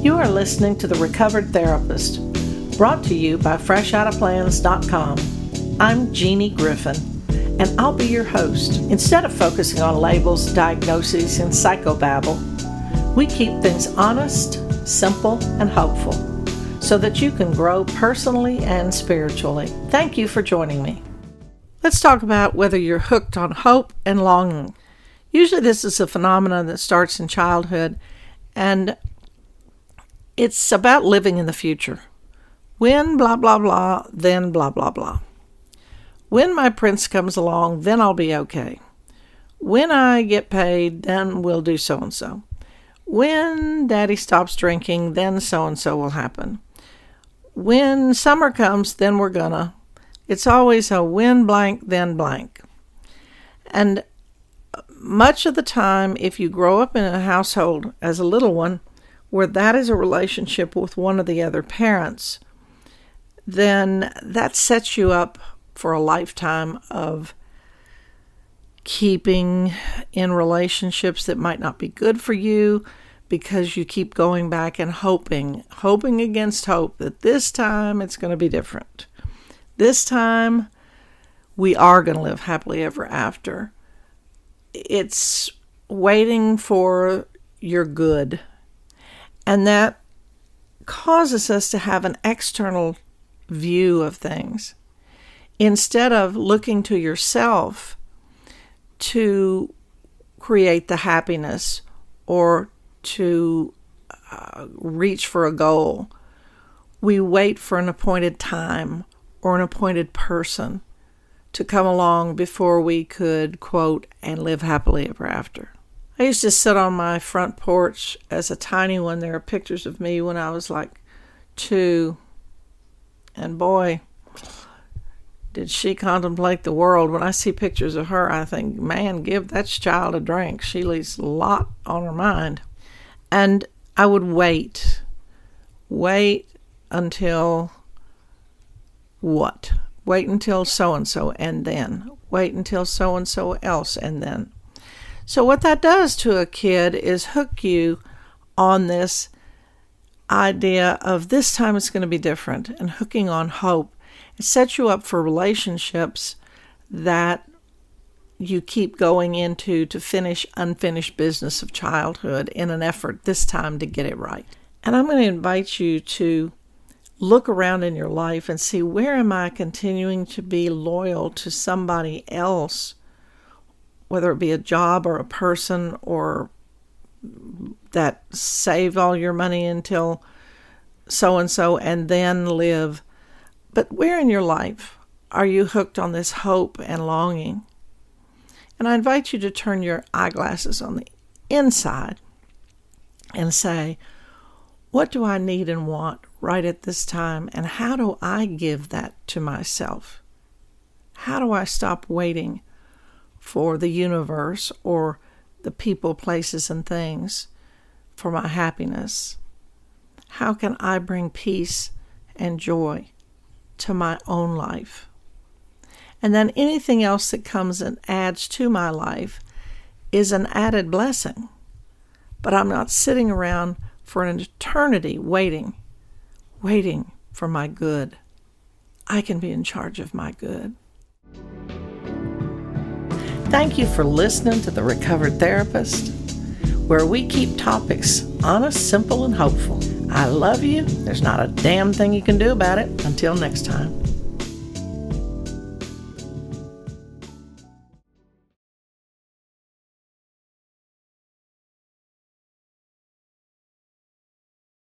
You are listening to The Recovered Therapist, brought to you by FreshOuttaPlans.com. I'm Jeannie Griffin, and I'll be your host. Instead of focusing on labels, diagnoses, and psychobabble, we keep things honest, simple, and hopeful so that you can grow personally and spiritually. Thank you for joining me. Let's talk about whether you're hooked on hope and longing. Usually, this is a phenomenon that starts in childhood, and it's about living in the future. When blah, blah, blah, then blah, blah, blah. When my prince comes along, then I'll be okay. When I get paid, then we'll do so and so. When daddy stops drinking, then so and so will happen. When summer comes, then we're gonna. It's always a when blank, then blank. And much of the time, if you grow up in a household as a little one, where that is a relationship with one of the other parents, then that sets you up for a lifetime of keeping in relationships that might not be good for you because you keep going back and hoping, hoping against hope that this time it's going to be different. This time we are going to live happily ever after. It's waiting for your good and that causes us to have an external view of things instead of looking to yourself to create the happiness or to uh, reach for a goal. We wait for an appointed time or an appointed person to come along before we could, quote, and live happily ever after. I used to sit on my front porch as a tiny one. There are pictures of me when I was like two. And boy, did she contemplate the world. When I see pictures of her, I think, man, give that child a drink. She leaves a lot on her mind. And I would wait, wait until what? Wait until so and so, and then wait until so and so else, and then so, what that does to a kid is hook you on this idea of this time it's going to be different and hooking on hope. It sets you up for relationships that you keep going into to finish unfinished business of childhood in an effort this time to get it right. And I'm going to invite you to look around in your life and see where am I continuing to be loyal to somebody else whether it be a job or a person or that save all your money until so and so and then live. But where in your life are you hooked on this hope and longing? And I invite you to turn your eyeglasses on the inside and say, What do I need and want right at this time? And how do I give that to myself? How do I stop waiting for the universe or the people, places, and things for my happiness? How can I bring peace and joy to my own life? And then anything else that comes and adds to my life is an added blessing. But I'm not sitting around for an eternity waiting, waiting for my good. I can be in charge of my good. Thank you for listening to The Recovered Therapist, where we keep topics honest, simple, and hopeful. I love you. There's not a damn thing you can do about it. Until next time.